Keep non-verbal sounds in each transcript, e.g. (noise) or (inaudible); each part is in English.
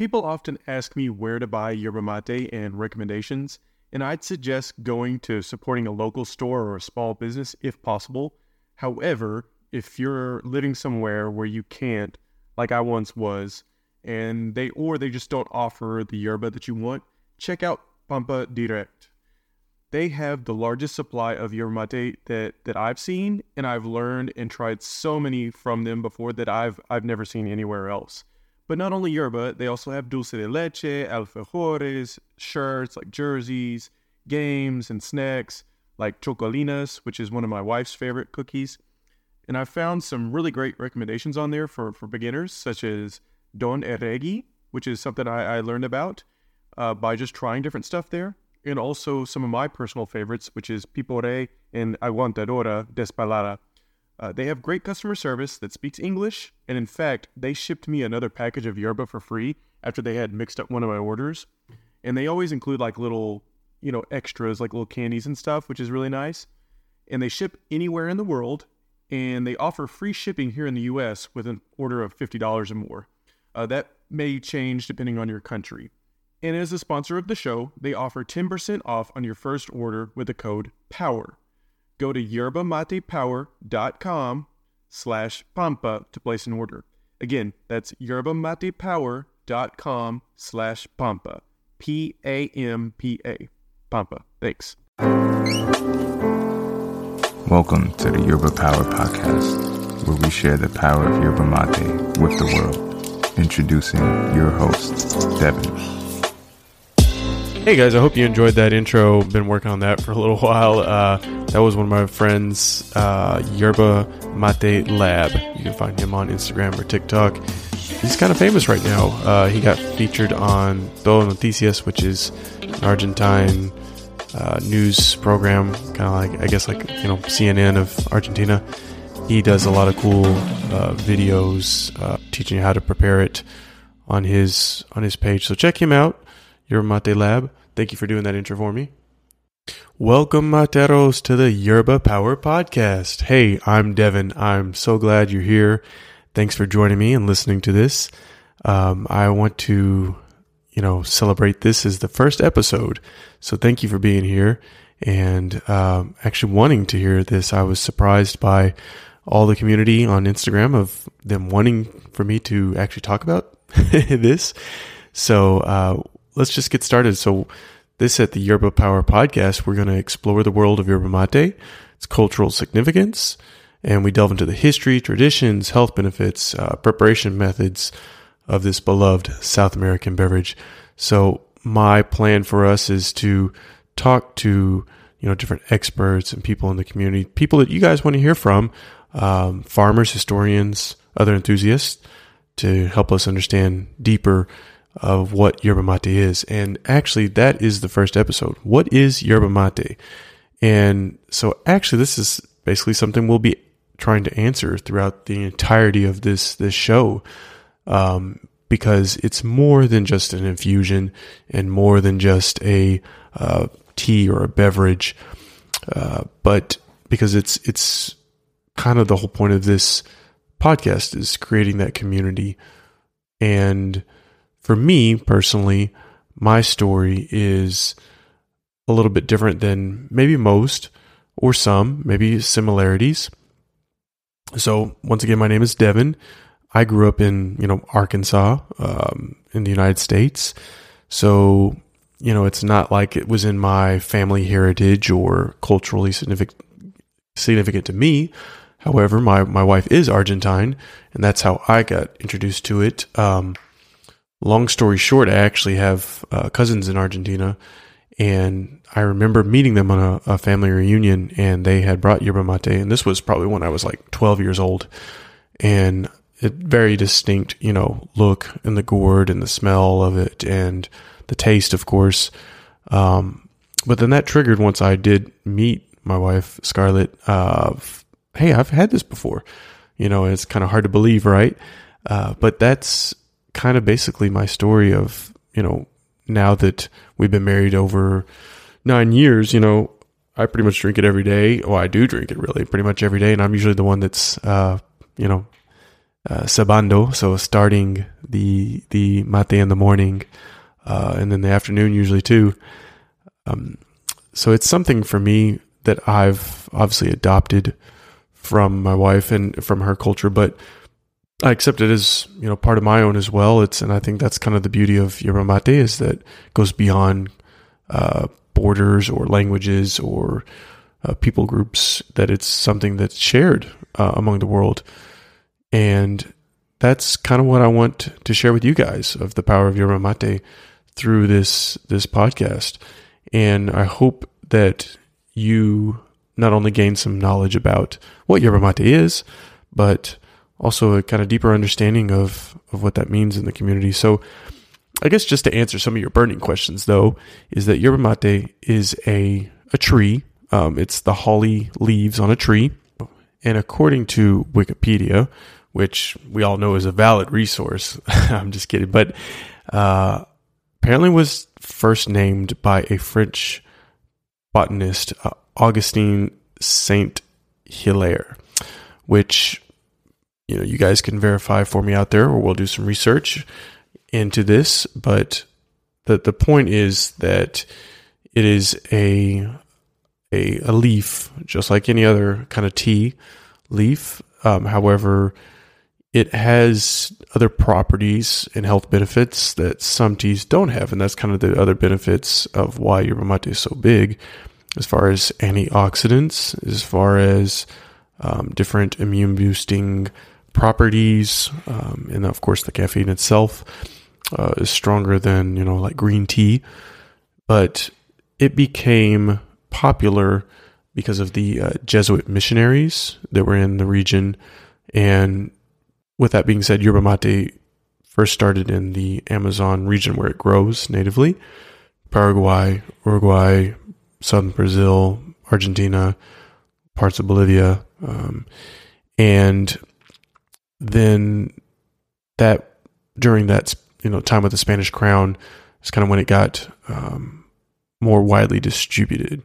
People often ask me where to buy yerba mate and recommendations, and I'd suggest going to supporting a local store or a small business if possible. However, if you're living somewhere where you can't, like I once was, and they or they just don't offer the yerba that you want, check out Pampa Direct. They have the largest supply of yerba mate that, that I've seen, and I've learned and tried so many from them before that I've I've never seen anywhere else. But not only yerba, they also have dulce de leche, alfajores, shirts like jerseys, games, and snacks like chocolinas, which is one of my wife's favorite cookies. And I found some really great recommendations on there for, for beginners, such as Don Eregi, which is something I, I learned about uh, by just trying different stuff there. And also some of my personal favorites, which is Pipore and Aguantadora Despalada. Uh, they have great customer service that speaks English, and in fact, they shipped me another package of yerba for free after they had mixed up one of my orders. And they always include like little, you know, extras like little candies and stuff, which is really nice. And they ship anywhere in the world, and they offer free shipping here in the U.S. with an order of fifty dollars or more. Uh, that may change depending on your country. And as a sponsor of the show, they offer 10% off on your first order with the code POWER go to yerbamatepower.com slash pampa to place an order. Again, that's yerbamatepower.com slash pampa. P-A-M-P-A. Pampa. Thanks. Welcome to the Yerba Power Podcast, where we share the power of yerba mate with the world. Introducing your host, Devin. Hey guys, I hope you enjoyed that intro. Been working on that for a little (laughs) while. Uh, that was one of my friends, uh, Yerba Mate Lab. You can find him on Instagram or TikTok. He's kind of famous right now. Uh, he got featured on Todo Noticias, which is an Argentine uh, news program, kind of like I guess like you know CNN of Argentina. He does a lot of cool uh, videos uh, teaching you how to prepare it on his on his page. So check him out. Yerba Mate Lab. Thank you for doing that intro for me. Welcome, Materos, to the Yerba Power Podcast. Hey, I'm Devin. I'm so glad you're here. Thanks for joining me and listening to this. Um, I want to, you know, celebrate this as the first episode. So thank you for being here and um, actually wanting to hear this. I was surprised by all the community on Instagram of them wanting for me to actually talk about (laughs) this. So uh, let's just get started. So, this at the Yerba Power podcast, we're going to explore the world of yerba mate, its cultural significance, and we delve into the history, traditions, health benefits, uh, preparation methods of this beloved South American beverage. So, my plan for us is to talk to you know different experts and people in the community, people that you guys want to hear from, um, farmers, historians, other enthusiasts, to help us understand deeper of what yerba mate is. And actually, that is the first episode. What is yerba mate? And so, actually, this is basically something we'll be trying to answer throughout the entirety of this this show, um, because it's more than just an infusion and more than just a uh, tea or a beverage, uh, but because it's it's kind of the whole point of this podcast is creating that community and for me personally, my story is a little bit different than maybe most or some, maybe similarities. So, once again, my name is Devin. I grew up in, you know, Arkansas, um, in the United States. So, you know, it's not like it was in my family heritage or culturally significant, significant to me. However, my, my wife is Argentine, and that's how I got introduced to it. Um, long story short, I actually have uh, cousins in Argentina, and I remember meeting them on a, a, family reunion, and they had brought yerba mate, and this was probably when I was like 12 years old, and it very distinct, you know, look in the gourd and the smell of it, and the taste, of course. Um, but then that triggered once I did meet my wife Scarlett. Uh, hey, I've had this before. You know, it's kind of hard to believe, right? Uh, but that's kind of basically my story of, you know, now that we've been married over nine years, you know, I pretty much drink it every day. Well, I do drink it really pretty much every day. And I'm usually the one that's, uh, you know, uh, cebando, so starting the the mate in the morning, uh, and then the afternoon usually too. Um, so it's something for me that I've obviously adopted from my wife and from her culture, but I accept it as you know part of my own as well. It's and I think that's kind of the beauty of yerba mate is that it goes beyond uh, borders or languages or uh, people groups. That it's something that's shared uh, among the world, and that's kind of what I want to share with you guys of the power of yerba mate through this this podcast. And I hope that you not only gain some knowledge about what yerba mate is, but also a kind of deeper understanding of, of what that means in the community. So, I guess just to answer some of your burning questions, though, is that yerba mate is a, a tree. Um, it's the holly leaves on a tree. And according to Wikipedia, which we all know is a valid resource, (laughs) I'm just kidding, but uh, apparently was first named by a French botanist, uh, Augustin Saint Hilaire, which you know you guys can verify for me out there, or we'll do some research into this. But the the point is that it is a a, a leaf, just like any other kind of tea leaf. Um, however, it has other properties and health benefits that some teas don't have, and that's kind of the other benefits of why yerba mate is so big, as far as antioxidants, as far as um, different immune boosting properties, um, and of course the caffeine itself uh, is stronger than you know like green tea, but it became popular because of the uh, Jesuit missionaries that were in the region, and with that being said, yerba mate first started in the Amazon region where it grows natively, Paraguay, Uruguay, southern Brazil, Argentina, parts of Bolivia, um, and then that during that you know time with the Spanish crown is kind of when it got um, more widely distributed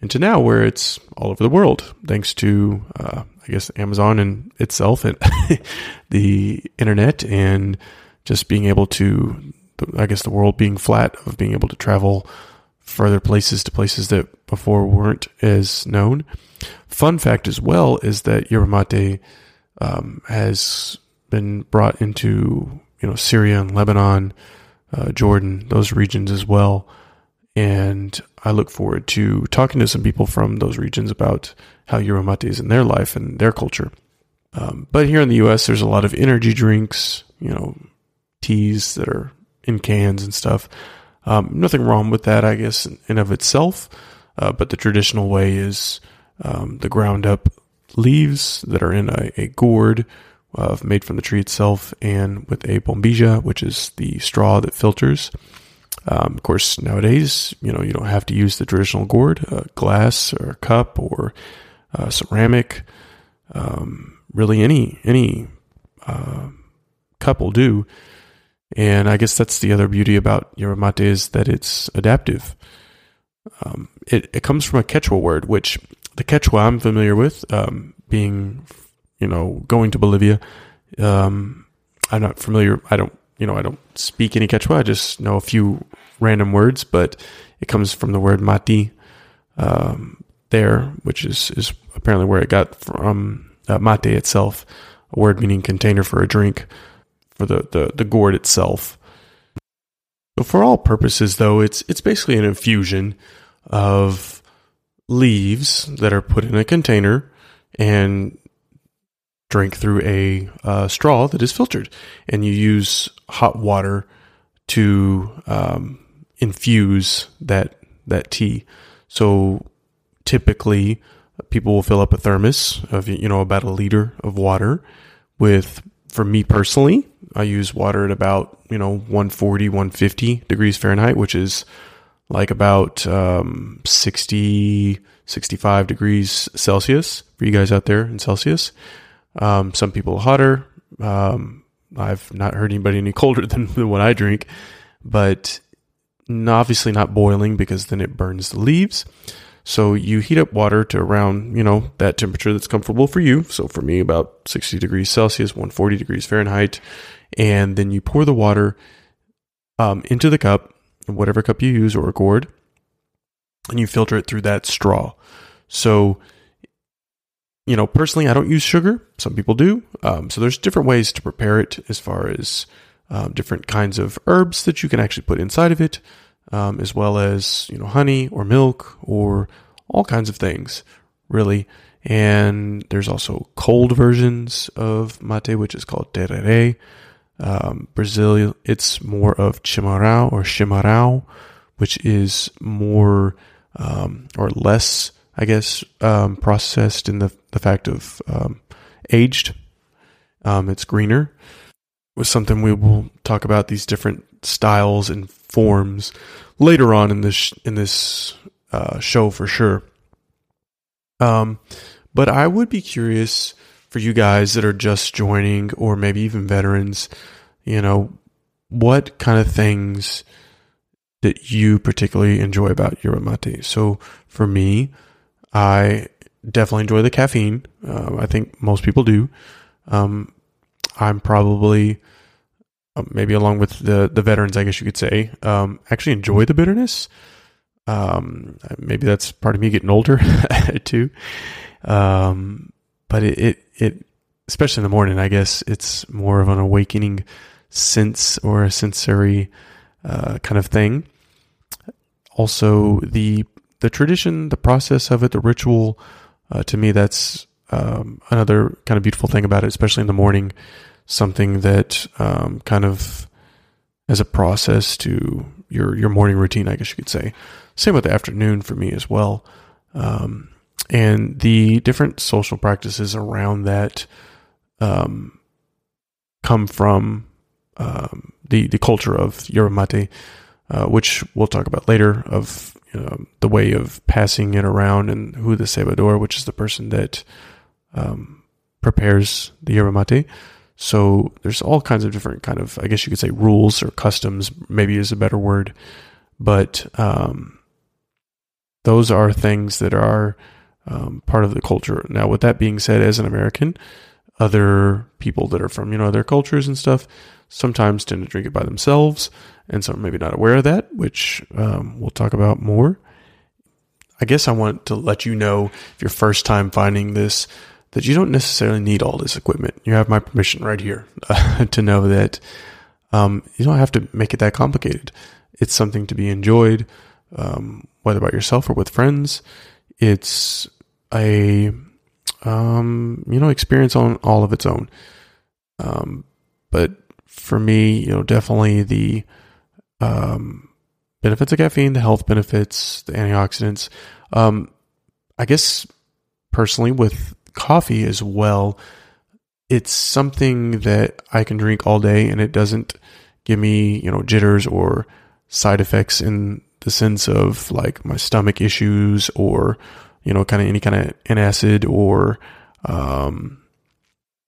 into now where it's all over the world thanks to uh, I guess Amazon and itself and (laughs) the internet and just being able to I guess the world being flat of being able to travel further places to places that before weren't as known. Fun fact as well is that yerba mate um, has been brought into you know Syria and Lebanon, uh, Jordan, those regions as well. And I look forward to talking to some people from those regions about how yerba is in their life and their culture. Um, but here in the U.S., there's a lot of energy drinks, you know, teas that are in cans and stuff. Um, nothing wrong with that, I guess, in, in of itself. Uh, but the traditional way is um, the ground up leaves that are in a, a gourd uh, made from the tree itself and with a bombilla, which is the straw that filters. Um, of course, nowadays, you know, you don't have to use the traditional gourd, uh, glass or a cup or uh, ceramic. Um, really, any any uh, cup will do. And I guess that's the other beauty about yerba mate is that it's adaptive. Um, it, it comes from a Quechua word, which the Quechua I'm familiar with, um, being, you know, going to Bolivia. Um, I'm not familiar. I don't, you know, I don't speak any Quechua. I just know a few random words, but it comes from the word mati, um, there, which is, is apparently where it got from uh, mate itself, a word meaning container for a drink for the, the, the gourd itself. So for all purposes, though, it's it's basically an infusion of leaves that are put in a container and drink through a uh, straw that is filtered, and you use hot water to um, infuse that that tea. So typically, people will fill up a thermos of you know about a liter of water with for me personally, I use water at about, you know, 140, 150 degrees Fahrenheit, which is like about um, 60, 65 degrees Celsius for you guys out there in Celsius. Um, some people hotter. Um, I've not heard anybody any (laughs) colder than, what I drink, but obviously not boiling because then it burns the leaves. So you heat up water to around, you know, that temperature that's comfortable for you. So for me, about 60 degrees Celsius, 140 degrees Fahrenheit. And then you pour the water um, into the cup, whatever cup you use or a gourd, and you filter it through that straw. So, you know, personally, I don't use sugar. Some people do. Um, so there's different ways to prepare it as far as um, different kinds of herbs that you can actually put inside of it um, as well as you know honey or milk or all kinds of things, really. And there's also cold versions of mate, which is called tereré. Um, Brazil, it's more of chimarrão or chimarrão, which is more um, or less, I guess, um, processed in the the fact of um, aged. Um, it's greener. Was something we will talk about these different styles and forms later on in this in this uh, show for sure. Um, but I would be curious for you guys that are just joining, or maybe even veterans. You know, what kind of things that you particularly enjoy about yerba mate? So for me, I definitely enjoy the caffeine. Uh, I think most people do. Um, I'm probably um, maybe along with the the veterans, I guess you could say, um, actually enjoy the bitterness. Um, maybe that's part of me getting older (laughs) too. Um, but it, it, it, especially in the morning, I guess it's more of an awakening sense or a sensory uh, kind of thing. Also, the the tradition, the process of it, the ritual. Uh, to me, that's um, another kind of beautiful thing about it, especially in the morning something that um, kind of as a process to your your morning routine, I guess you could say. Same with the afternoon for me as well. Um, and the different social practices around that um, come from um, the the culture of yerba mate, uh, which we'll talk about later. Of you know, the way of passing it around, and who the cebador, which is the person that um, prepares the yerba mate, so there's all kinds of different kind of, I guess you could say rules or customs, maybe is a better word, but um, those are things that are um, part of the culture. Now, with that being said, as an American, other people that are from you know other cultures and stuff sometimes tend to drink it by themselves, and some maybe not aware of that, which um, we'll talk about more. I guess I want to let you know if you're first time finding this that you don't necessarily need all this equipment. You have my permission right here uh, (laughs) to know that um, you don't have to make it that complicated. It's something to be enjoyed, um, whether by yourself or with friends. It's a um, you know experience on all of its own. Um, but for me, you know, definitely the um, benefits of caffeine, the health benefits, the antioxidants. Um, I guess personally, with coffee as well, it's something that I can drink all day and it doesn't give me, you know, jitters or side effects in the sense of like my stomach issues or, you know, kind of any kind of antacid or um,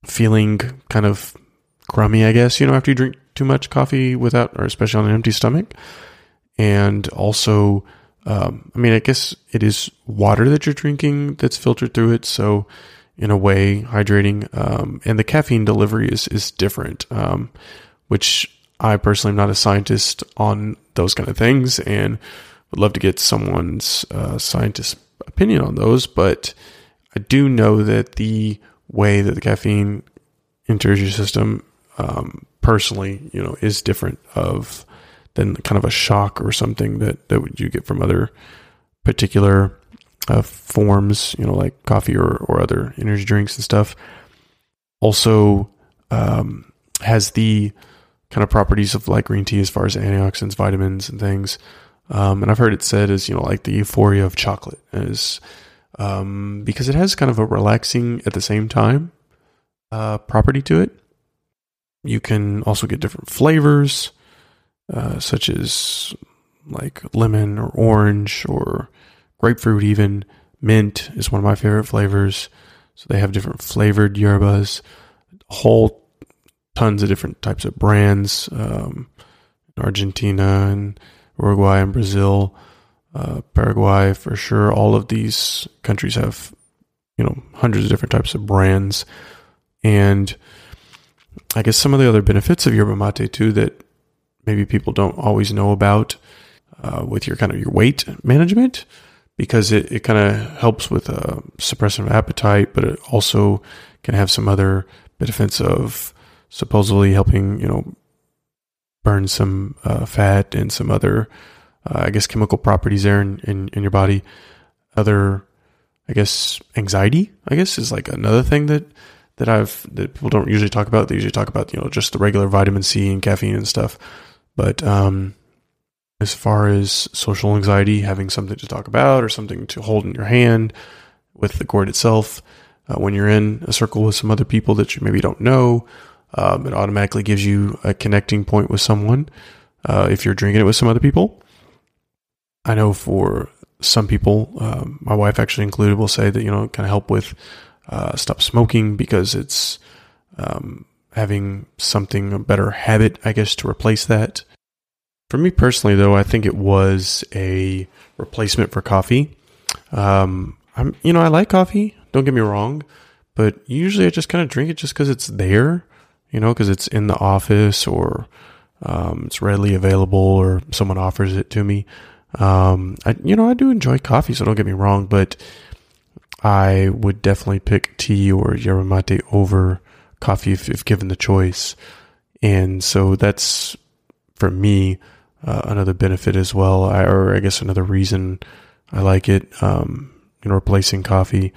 feeling kind of crummy, I guess, you know, after you drink too much coffee without, or especially on an empty stomach. And also, um, I mean, I guess it is water that you're drinking that's filtered through it. So, in a way, hydrating. Um, and the caffeine delivery is, is different, um, which I personally am not a scientist on those kind of things and would love to get someone's uh, scientist opinion on those. But I do know that the way that the caffeine enters your system, um, personally, you know, is different of than kind of a shock or something that, that you get from other particular uh, forms, you know, like coffee or, or other energy drinks and stuff. Also, um, has the kind of properties of like green tea as far as antioxidants, vitamins, and things. Um, and I've heard it said as you know like the euphoria of chocolate is um, because it has kind of a relaxing at the same time uh, property to it. You can also get different flavors, uh, such as like lemon or orange or grapefruit, even mint is one of my favorite flavors. So they have different flavored yerbas, whole tons of different types of brands, um, Argentina and Uruguay and Brazil. uh, Paraguay for sure. All of these countries have, you know, hundreds of different types of brands. And I guess some of the other benefits of yerba mate too that maybe people don't always know about uh, with your kind of your weight management because it, it kind of helps with uh, appetite, but it also can have some other benefits of supposedly helping, you know, burn some uh, fat and some other, uh, I guess, chemical properties there in, in, in your body. Other, I guess, anxiety, I guess, is like another thing that that I've that people don't usually talk about. They usually talk about you know just the regular vitamin C and caffeine and stuff. But um, as far as social anxiety, having something to talk about or something to hold in your hand with the gourd itself, uh, when you're in a circle with some other people that you maybe don't know, um, it automatically gives you a connecting point with someone. Uh, if you're drinking it with some other people, I know for some people, um, my wife actually included, will say that you know it kind of help with uh, stop smoking because it's um, having something a better habit, I guess, to replace that. For me personally, though, I think it was a replacement for coffee. Um, I'm, you know, I like coffee. Don't get me wrong, but usually I just kind of drink it just because it's there, you know, because it's in the office or um, it's readily available or someone offers it to me. Um, I, you know, I do enjoy coffee, so don't get me wrong, but I would definitely pick tea or yerba mate over coffee if, if given the choice. And so that's for me uh, another benefit as well, I, or I guess another reason I like it. Um, you know, replacing coffee.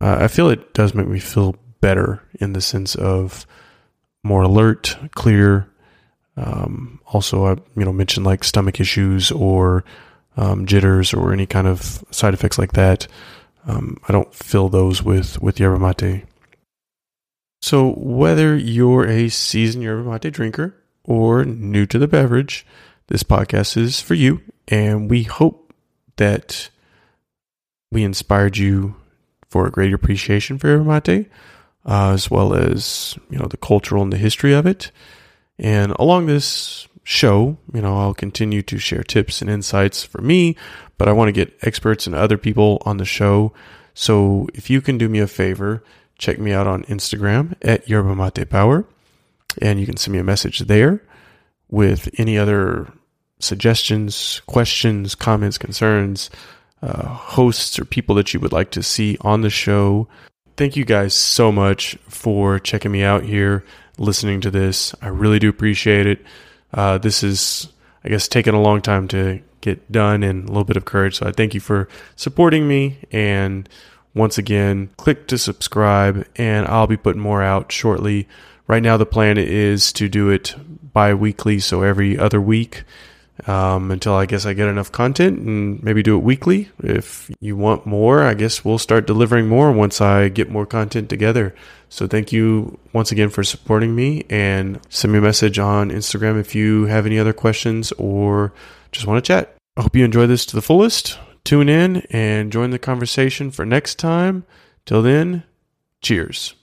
Uh, I feel it does make me feel better in the sense of more alert, clear. Um, also, I you know mentioned like stomach issues or um, jitters or any kind of side effects like that. Um, I don't fill those with with yerba mate. So whether you're a seasoned yerba mate drinker or new to the beverage, this podcast is for you, and we hope that we inspired you for a greater appreciation for yerba mate, uh, as well as you know the cultural and the history of it. And along this show, you know, I'll continue to share tips and insights for me, but I want to get experts and other people on the show. So if you can do me a favor, check me out on Instagram at Yerba Mate Power, and you can send me a message there with any other suggestions, questions, comments, concerns, uh, hosts, or people that you would like to see on the show. Thank you guys so much for checking me out here, listening to this. I really do appreciate it. Uh, this is, I guess, taking a long time to get done and a little bit of courage. So I thank you for supporting me. And once again, click to subscribe, and I'll be putting more out shortly. Right now, the plan is to do it bi weekly, so every other week. Um, until I guess I get enough content and maybe do it weekly. If you want more, I guess we'll start delivering more once I get more content together. So thank you once again for supporting me and send me a message on Instagram if you have any other questions or just want to chat. I hope you enjoy this to the fullest. Tune in and join the conversation for next time. Till then, cheers.